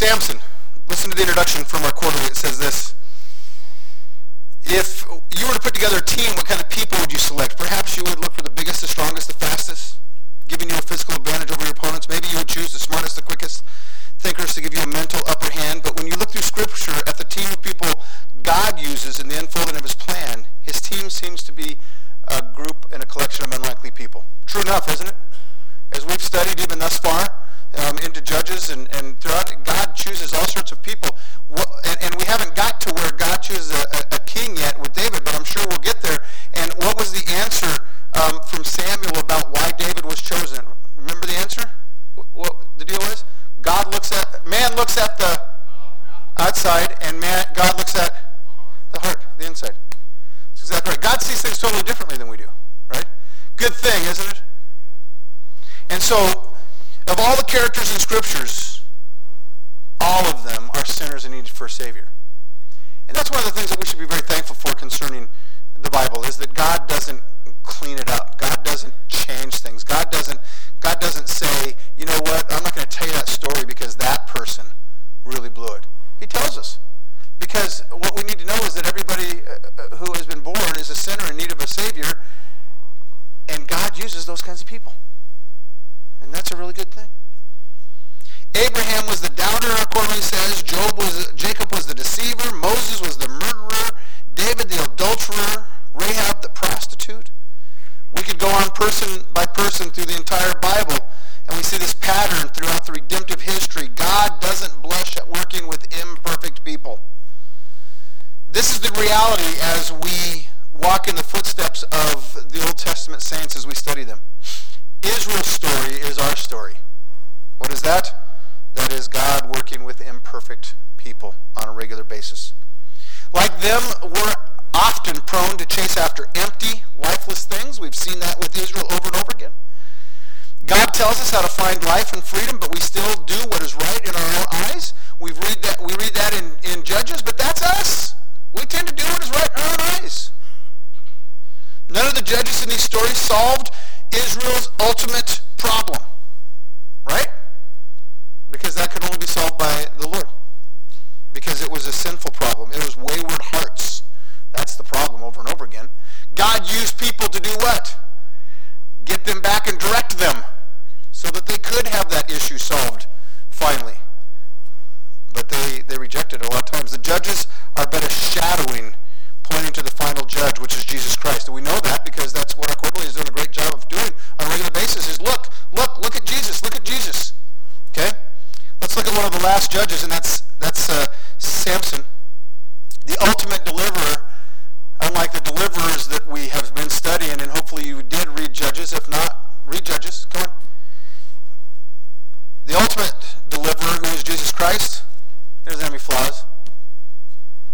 Samson. Listen to the introduction from our quarterly. It says this. If you were to put together a team, what kind of people would you select? Perhaps you would look for the biggest, the strongest, the fastest, giving you a physical advantage over your opponents. Maybe you would choose the smartest, the quickest thinkers to give you a mental upper hand. But when you look through Scripture at the team of people God uses in the unfolding of his plan, his team seems to be a group and a collection of unlikely people. True enough, isn't it? As we've studied even thus far um, into Judges and, and throughout, God chooses all sorts of people. What, and, and, we haven't got to where God chooses a, a, a, king yet with David, but I'm sure we'll get there. And what was the answer um, from Samuel about why David was chosen? Remember the answer? What the deal was? God looks at, man looks at the outside, and man, God looks at the heart, the inside. That's exactly right. God sees things totally differently than we do, right? Good thing, isn't it? And so, of all the characters in scriptures, all of them are sinners in need for a Savior. And that's one of the things that we should be very thankful for concerning the Bible is that God doesn't clean it up. God doesn't change things. God doesn't God doesn't say, you know what, I'm not going to tell you that story because that person really blew it. He tells us. Because what we need to know is that everybody uh, uh, who has been born is a sinner in need of a Savior, and God uses those kinds of people. And that's a really good thing. Abraham was the doubter, accordingly says. Job was, Jacob was the deceiver. Moses was the murderer. David the adulterer. Rahab the prostitute. We could go on person by person through the entire Bible, and we see this pattern throughout the redemptive history. God doesn't blush at working with imperfect people. This is the reality as we walk in the footsteps of the Old Testament saints as we study them. Israel's story is our story. What is that? That is God working with imperfect people on a regular basis. Like them, we're often prone to chase after empty, lifeless things. We've seen that with Israel over and over again. God tells us how to find life and freedom, but we still do what is right in our own eyes. We read that, we read that in, in Judges, but that's us. We tend to do what is right in our own eyes. None of the judges in these stories solved Israel's ultimate problem. Right? Because that could only be solved by the Lord. Because it was a sinful problem. It was wayward hearts. That's the problem over and over again. God used people to do what? Get them back and direct them so that they could have that issue solved finally. But they, they rejected it a lot of times. The judges are but a shadowing pointing to the final judge, which is Jesus Christ. And we know that because that's what our quarterly is doing a great job of doing on a regular basis is look, look, look at Jesus, look at Jesus. Okay? Let's look at one of the last judges, and that's, that's uh, Samson. The ultimate deliverer, unlike the deliverers that we have been studying, and hopefully you did read Judges. If not, read Judges. Come on. The ultimate deliverer, who is Jesus Christ, he doesn't have any flaws.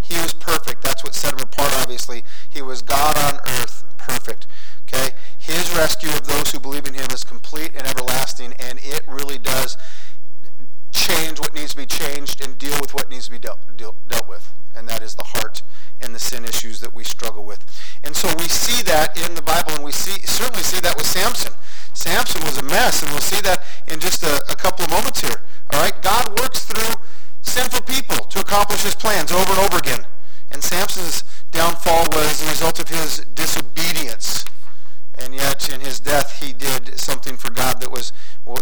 He was perfect. That's what set him apart, obviously. He was God on earth, perfect. Okay? His rescue of those who believe in him is complete and everlasting, and it really does change what needs to be changed and deal with what needs to be dealt, deal, dealt with. And that is the heart and the sin issues that we struggle with. And so we see that in the Bible, and we see certainly see that with Samson. Samson was a mess, and we'll see that in just a, a couple of moments here. All right? God works through sinful people to accomplish his plans over and over again. And Samson's downfall was the result of his disobedience. And yet in his death he did something for God that was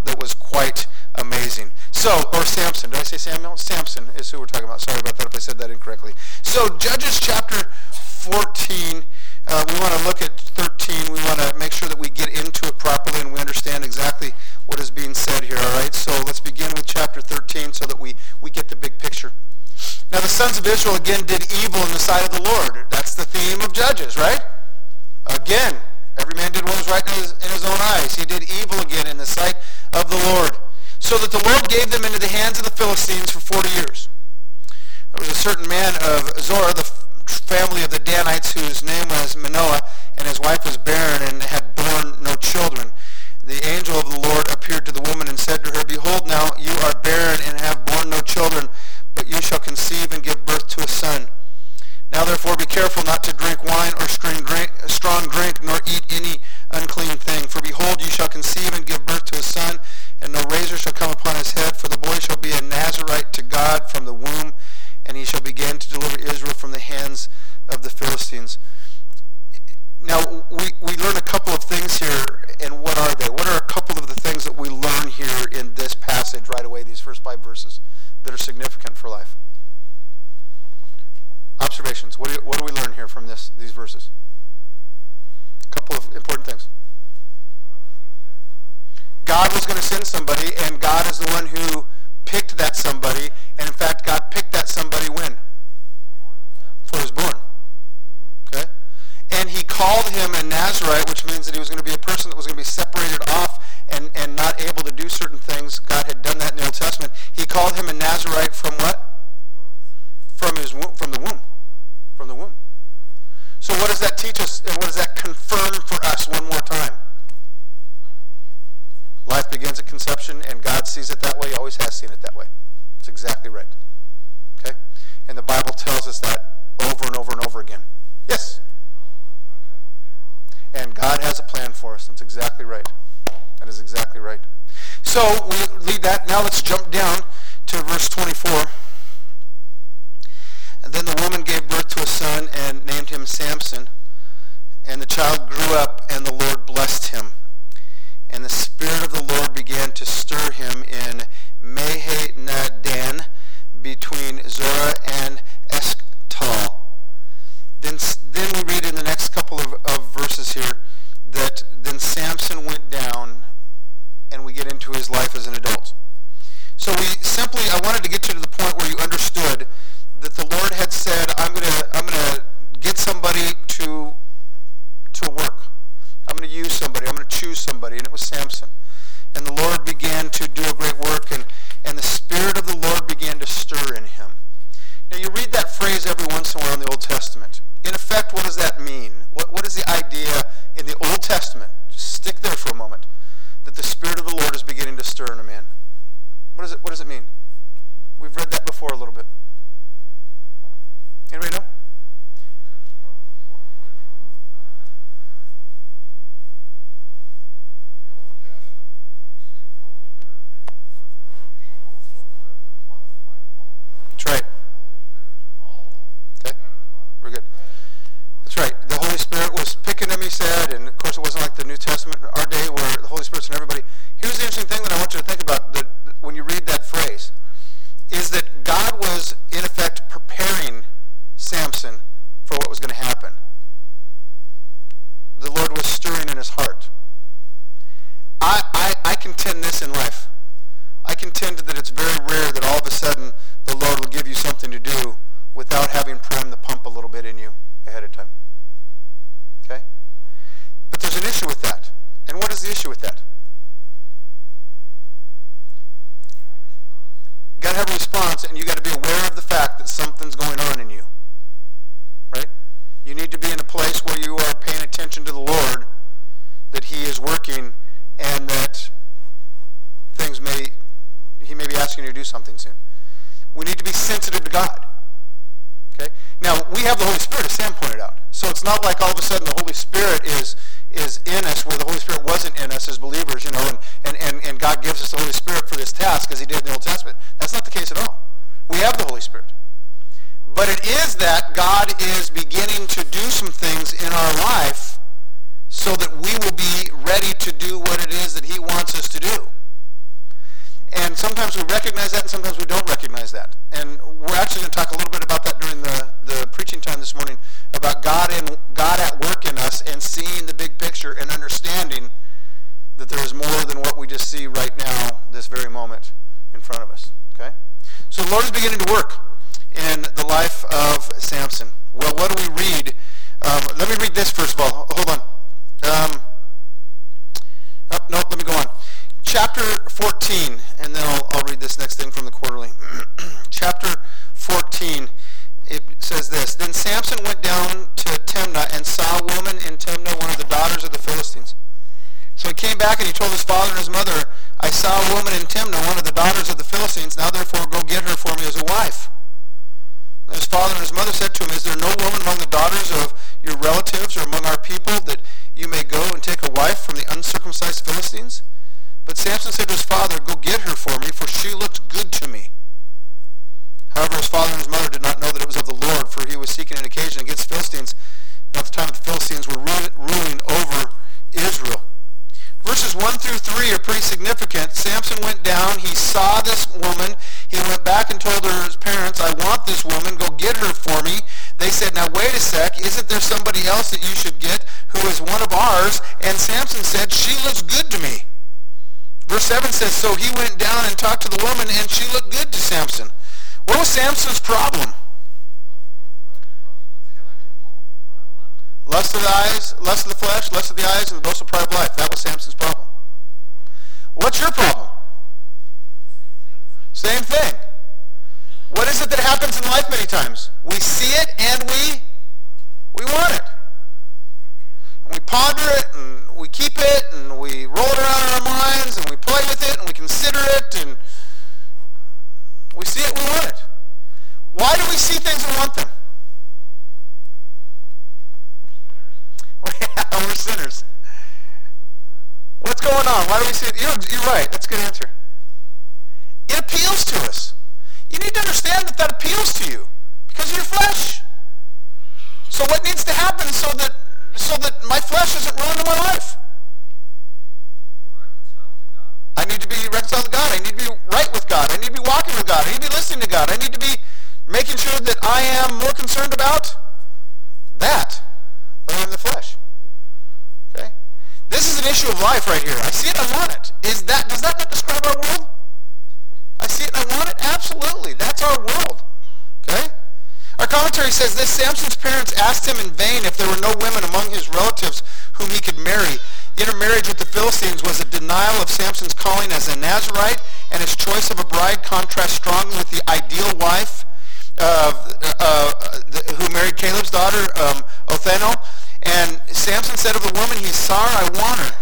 that was quite amazing. So, or Samson. Did I say Samuel? Samson is who we're talking about. Sorry about that if I said that incorrectly. So Judges chapter 14, uh, we want to look at 13. We want to make sure that we get into it properly and we understand exactly what is being said here, all right? So let's begin with chapter 13 so that we, we get the big picture. Now the sons of Israel again did evil in the sight of the Lord. That's the theme of Judges, right? Again, every man did what was right in his, in his own eyes. He did evil again in the sight of the Lord. So that the Lord gave them into the hands of the Philistines for 40 years. There was a certain man of Zorah, the family of the Danites, whose name was Manoah, and his wife was barren and had borne no children the angel of the Lord appeared to the woman and said to her, Behold, now you are barren and have borne no children, but you shall conceive and give Therefore be careful not to drink wine or strong drink, strong drink, nor eat any unclean thing. For behold, you shall conceive and give birth to a son, and no razor shall come upon his head. For the boy shall be a Nazarite to God from the womb, and he shall begin to deliver Israel from the hands of the Philistines. Now, we, we learn a couple of things here, and what are they? What are a couple of the things that we learn here in this passage right away, these first five verses, that are significant for life? Observations. What do, you, what do we learn here from this, these verses? A couple of important things. God was going to send somebody, and God is the one who picked that somebody. And in fact, God picked that somebody when? He was born. Okay? And he called him a Nazarite, which means that he was going to be a person that was going to be separated off and, and not able to do certain things. God had done that in the Old Testament. He called him a Nazarite from what? From his from the womb. From the womb. So what does that teach us and what does that confirm for us one more time? Life begins at conception and God sees it that way, he always has seen it that way. It's exactly right. Okay? And the Bible tells us that over and over and over again. Yes? And God has a plan for us. That's exactly right. That is exactly right. So we leave that. Now let's jump down to verse 24. And then the woman gave birth to a son and named him Samson. And the child grew up, and the Lord blessed him. And the Spirit of the Lord began to stir him in Mahaneh-dan between Zorah and Eshtaol. Then, then we read in the next couple of, of verses here that then Samson went down and we get into his life as an adult. So we simply, I wanted to get you to the point where you understood that the Lord had said, I'm going to, I'm going to get somebody to. Use somebody. I'm going to choose somebody. And it was Samson. And the Lord began to do a great work, and, and the Spirit of the Lord began to stir in him. Now, you read that phrase every once in a while in the Old Testament. In effect, what does that mean? What, what is the idea in the Old Testament? Just stick there for a moment. That the Spirit of the Lord is beginning to stir in a man. What does it, what does it mean? We've read that before a little bit. Anybody know? That's right. Okay. We're good. That's right. The Holy Spirit was picking them, he said, and of course it wasn't like the New Testament, our day, where the Holy Spirit's in everybody. Here's the interesting thing that I want you to think about that when you read that phrase, is that God was, in effect, preparing Samson for what was going to happen. The Lord was stirring in his heart. I, I, I contend this in life. I contend that it's very rare that all of a sudden the Lord will give you something to do without having primed the pump a little bit in you ahead of time. Okay? But there's an issue with that. And what is the issue with that? You got to have a response, and you got to be aware of the fact that something's going on in you. Right? You need to be in a place where you are paying attention to the Lord, that He is working, and that things may, He may be asking you to do something soon. We need to be sensitive to God. Okay? Now, we have the Holy Spirit, as Sam pointed out. So it's not like all of a sudden the Holy Spirit is is in us where the Holy Spirit wasn't in us as believers, you know, and, and, and, and God gives us the Holy Task as he did in the Old Testament. That's not the case at all. We have the Holy Spirit. But it is that God is beginning to do some things in our life so that we will be ready to do what it is that he wants us to do. And sometimes we recognize that and sometimes we don't recognize that. And we're actually going to talk a little bit about that during the, the preaching time this morning about God and God at work in us and seeing the big picture and understanding that there is more than what we just see right now, this very moment in front of us. Okay? So the Lord is beginning to work in the life of Samson. Well, what do we read? Um, let me read this first of all. Hold on. Um, oh, no, let me go on chapter 14, and then I'll, I'll, read this next thing from the quarterly. chapter 14, it says this Then Samson went down to Timnah and saw a woman in Timnah, one of the daughters of the Philistines. So he came back and he told his father and his mother, I saw a woman in Timnah, one of the daughters of the Philistines. Now therefore go get her for me as a wife. And his father and his mother said to him, Is there no woman among the daughters of your relatives or among our people that you may go and take a wife from the uncircumcised Philistines? But Samson said to his father, Go get her for me, for she looks good to me. However, his father and his mother did not know that it was of the Lord, for he was seeking an occasion against Philistines. At the time the Philistines were ruling over Israel. Verses 1 through 3 are pretty significant. Samson went down. He saw this woman. He went back and told her parents, I want this woman, go get her for me. They said, now wait a sec, isn't there somebody else that you should get who is one of ours? And Samson said, she looks good to me. Verse 7 says, so he went down and talked to the woman, and she looked good to Samson. What was Samson's problem? Lust of the eyes, lust of the flesh, lust of the eyes, and the boast of pride of life. That was Samson's problem. What's your problem? Same thing. What is it that happens in life many times? We see it and we we want it. And we ponder it and we keep it and we roll it around in our minds and we play with it and we consider it and we see it, we want it. Why do we see things and want them? We're sinners. What's going on? Why do we see? You're, you're right. That's a good answer. It appeals to us. You need to understand that that appeals to you because of your flesh. So what needs to happen so that so that my flesh isn't ruining my life? I need to be reconciled to God. I need to be right with God. I need to be walking with God. I need to be listening to God. I need to be making sure that I am more concerned about that than I am the flesh. Okay? This is an issue of life right here. I see it, I want it. Is that does that not describe our world? I see it I want it? Absolutely. That's our world. Okay? Our commentary says this, Samson's parents asked him in vain if there were no women among his relatives whom he could marry. Intermarriage with the Philistines was a denial of Samson's calling as a Nazarite, and his choice of a bride contrasts strongly with the ideal wife uh, uh, who married Caleb's daughter, um. And Samson said of the woman he saw her, I want her,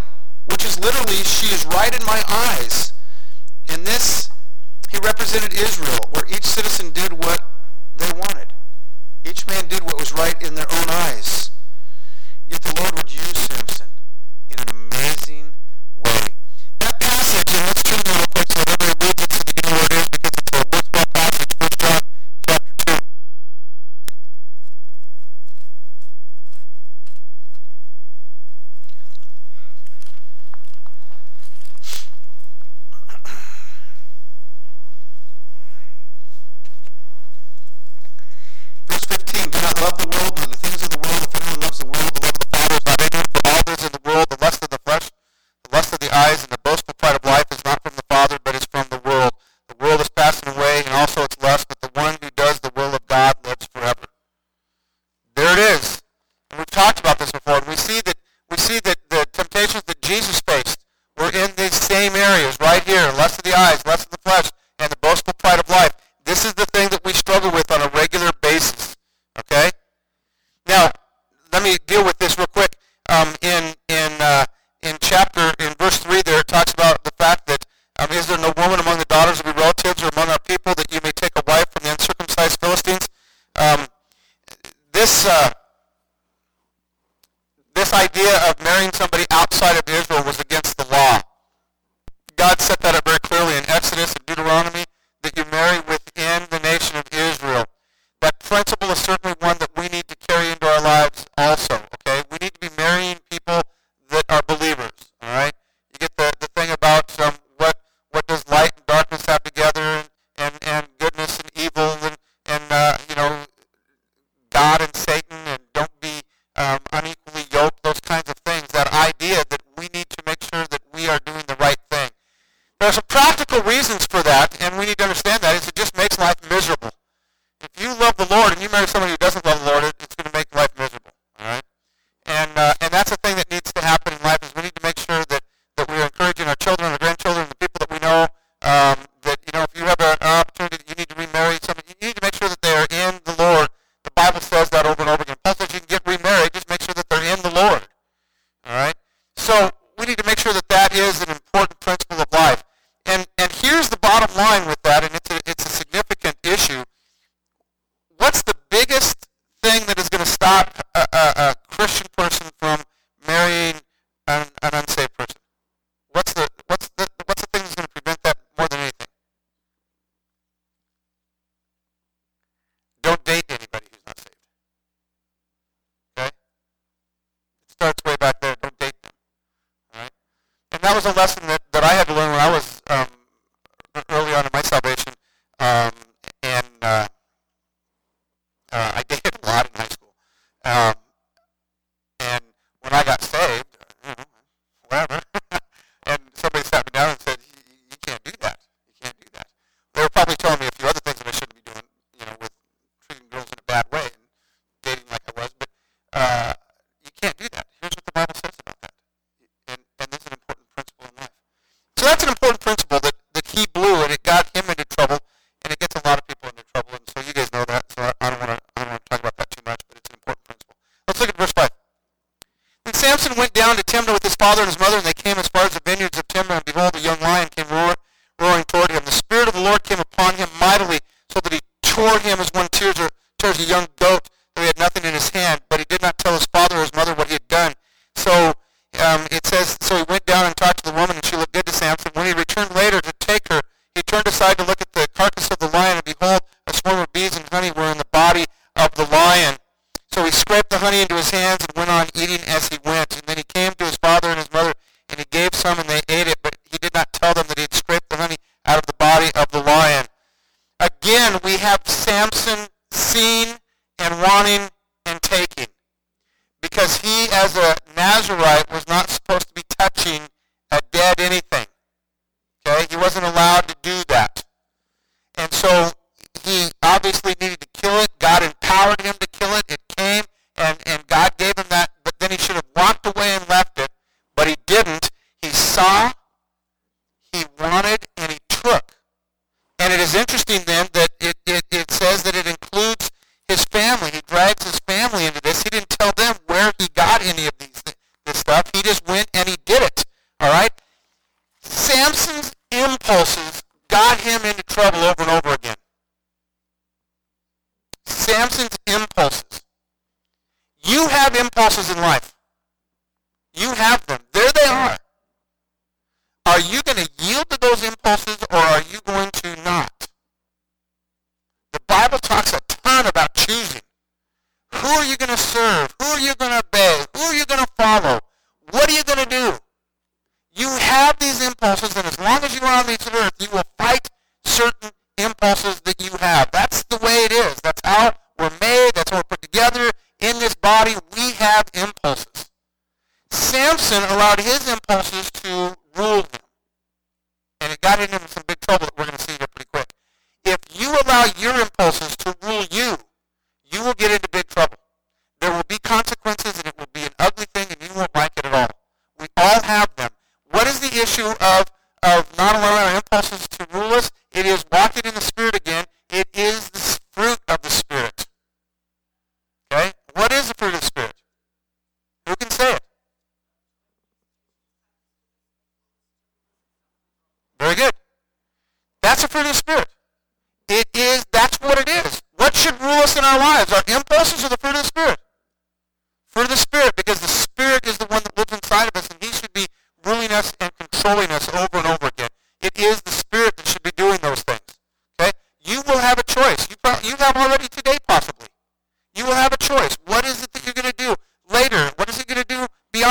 which is literally, she is right in my eyes. In this, he represented Israel, where each citizen did what they wanted. Each man did what was right in their own eyes. Yet the Lord would use Samson in an amazing and we see. that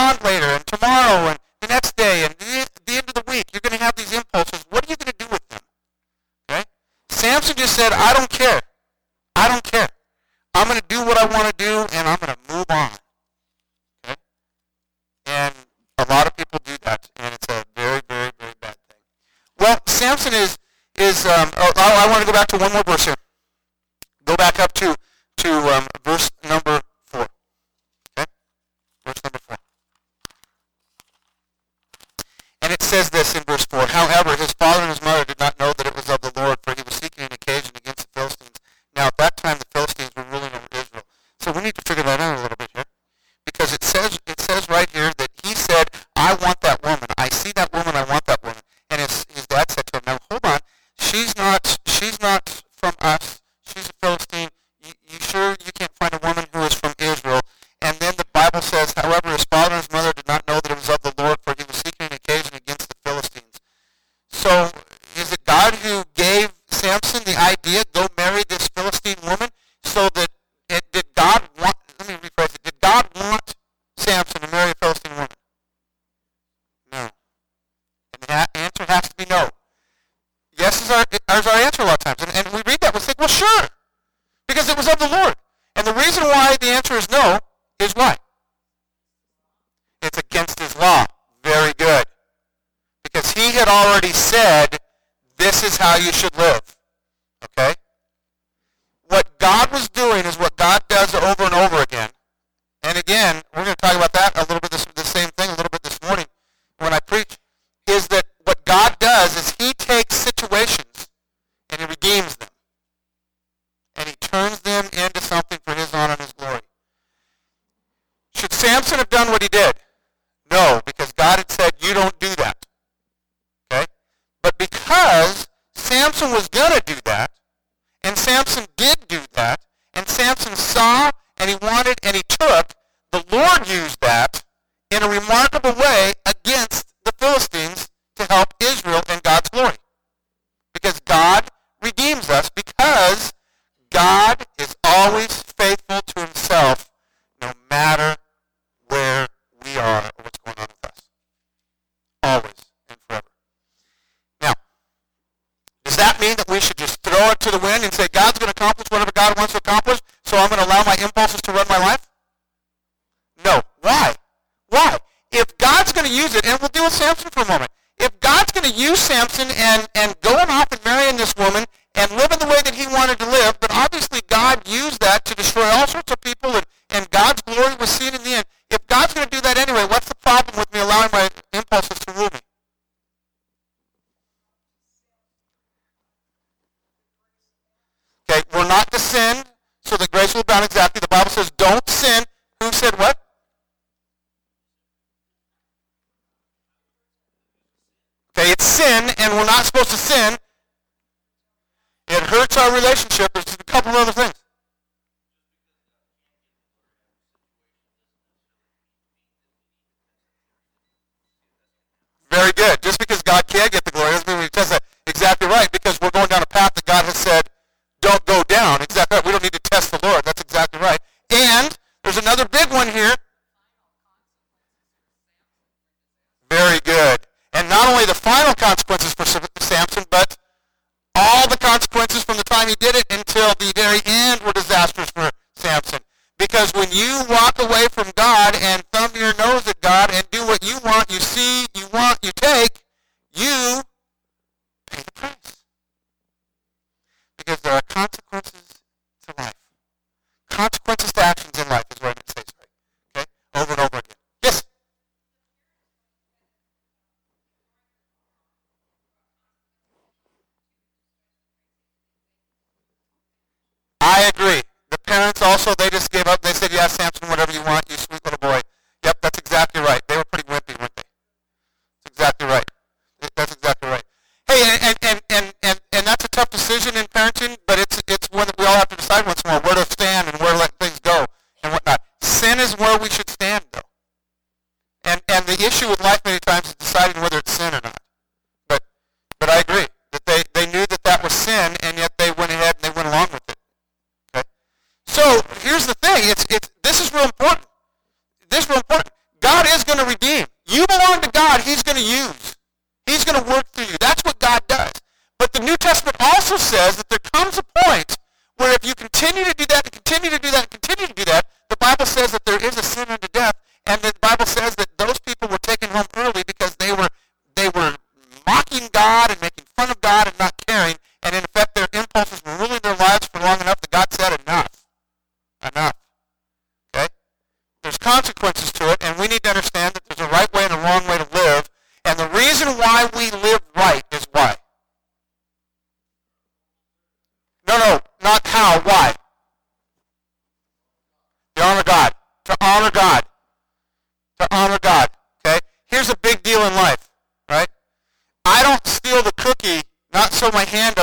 on later and tomorrow. already said, this is how you should live. Yeah, Samson, whatever you want, you sweet little boy. Yep, that's exactly right. They were pretty wimpy, weren't they? That's exactly right. That's exactly right. Hey, and, and, and, and, and that's a tough decision in parenting, but it's, it's one that we all have to decide once in a while where to stand and where to let things go and whatnot. Sin is where we should stand, though. And, and the issue with life many times is deciding whether it's sin or not. But, but I agree that they, they knew that that was sin, and yet they went ahead and they went along with it. Okay? So here's the thing. It's, it's, this is real important. This is real important. God is going to redeem. You belong to God. He's going to use. He's going to work through you. That's what God does. But the New Testament also says that there comes a point where if you continue to do that, and continue to do that, and continue to do that, the Bible says that there is a sin unto death, and the Bible says that those people were taken home early because they were they were mocking God and making fun of God and not caring, and in effect their impulses were ruling their lives for long enough that God said enough. Enough. Okay? There's consequences to it, and we need to understand that there's a right way and a wrong way to live, and the reason why we live right is why. No, no, not how, why. To honor God. To honor God. To honor God. Okay? Here's a big deal in life, right? I don't steal the cookie, not so my hand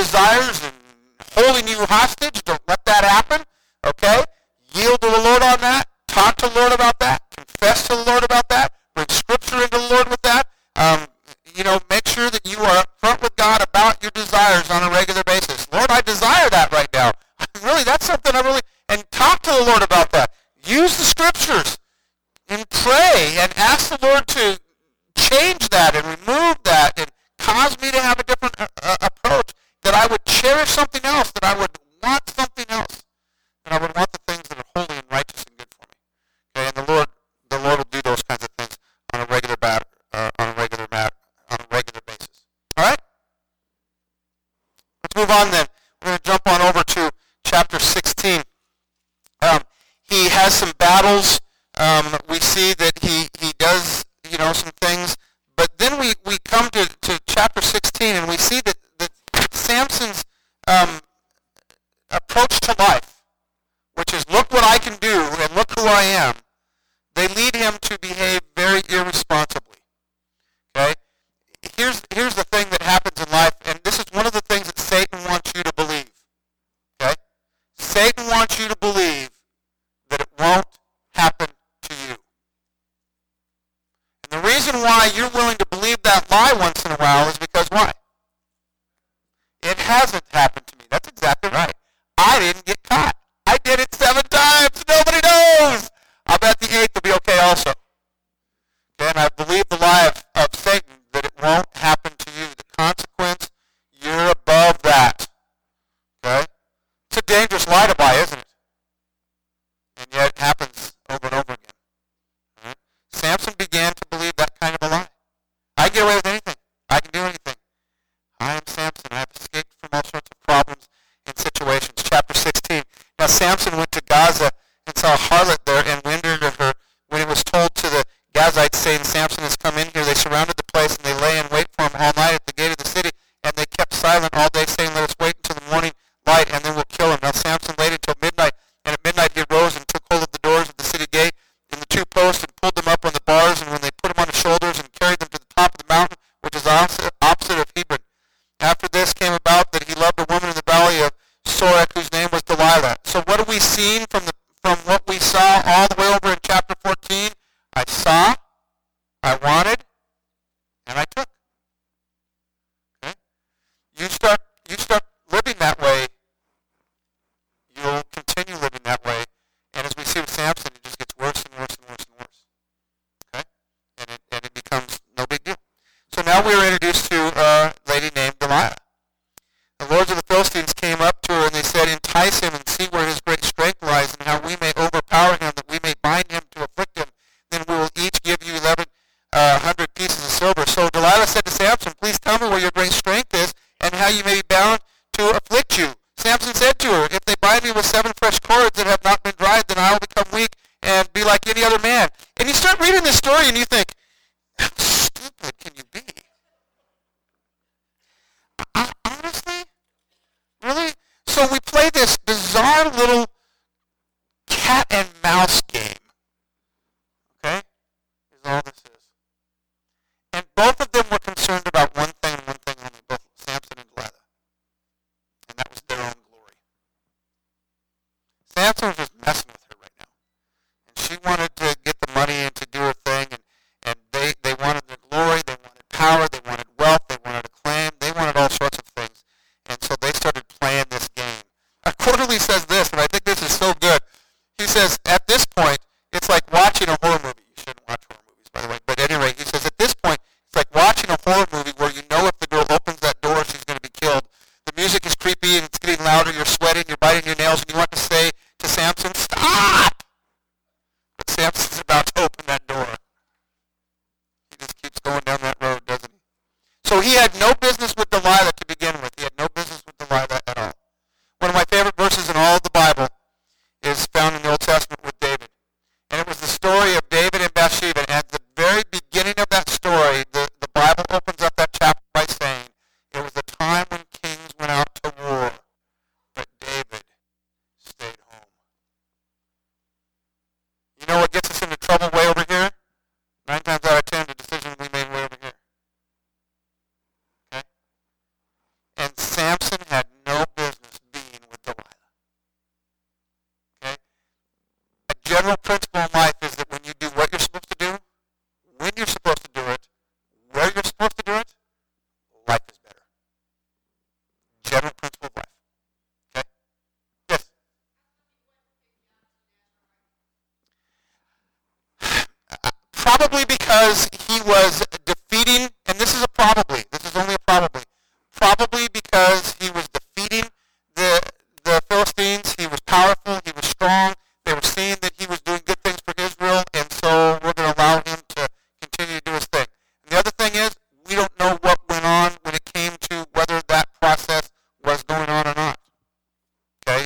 desires and holding you hostage I buy once in a while is we're at He had no business with Delilah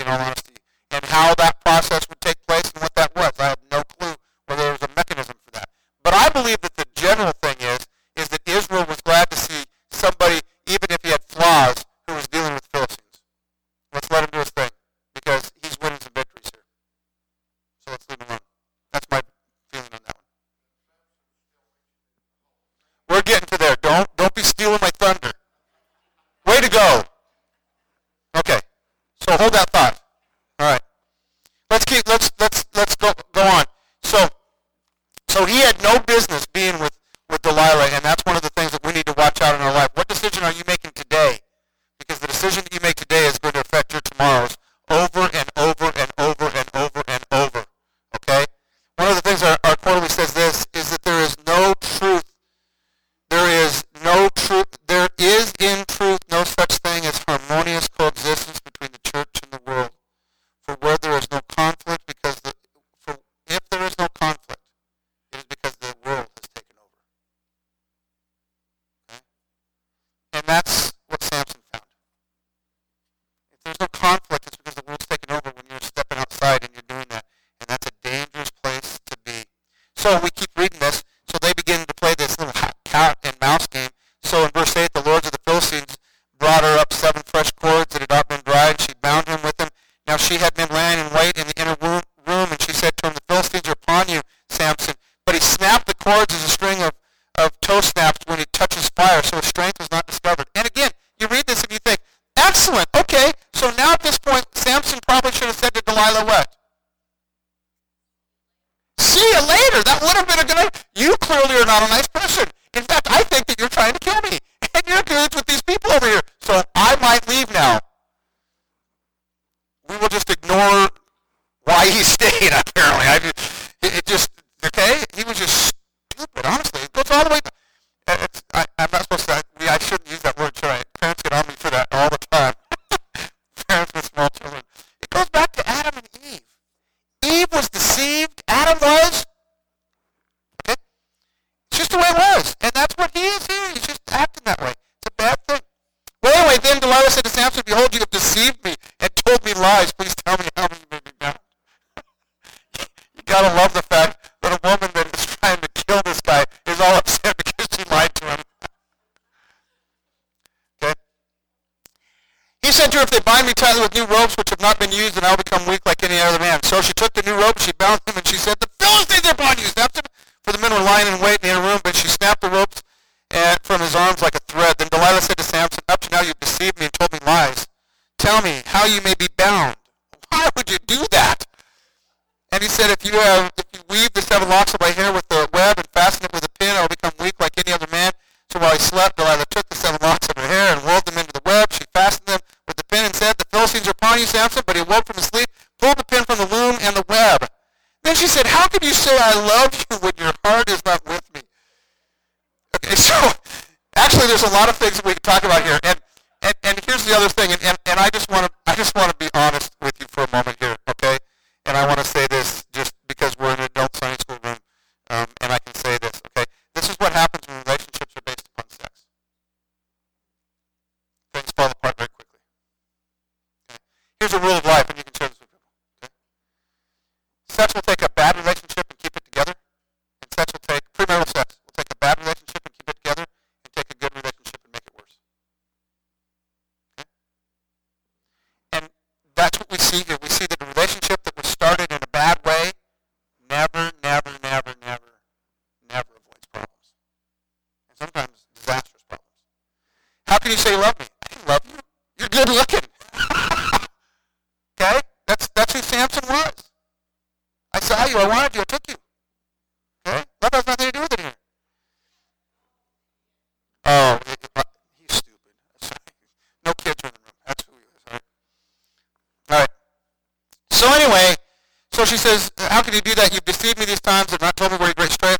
in all honesty, and how that his arms like a thread. Then Delilah said to Samson, Up to now you've deceived me and told me lies. Tell me how you may be bound. Why would you do that? And he said, If you have, if you weave the seven locks of my hair with the web and fasten it with a pin, I will become weak like any other man. So while he slept, Delilah took the seven locks of her hair and wove them into the web. She fastened them with the pin and said, The Philistines are upon you, Samson. But he awoke from his sleep, pulled the pin from the loom and the web. Then she said, How could you say I love lot of things we can talk about here. And, and, and here's the other thing, and, and So she says, how can you do that? You've deceived me these times and not told me where a great strength."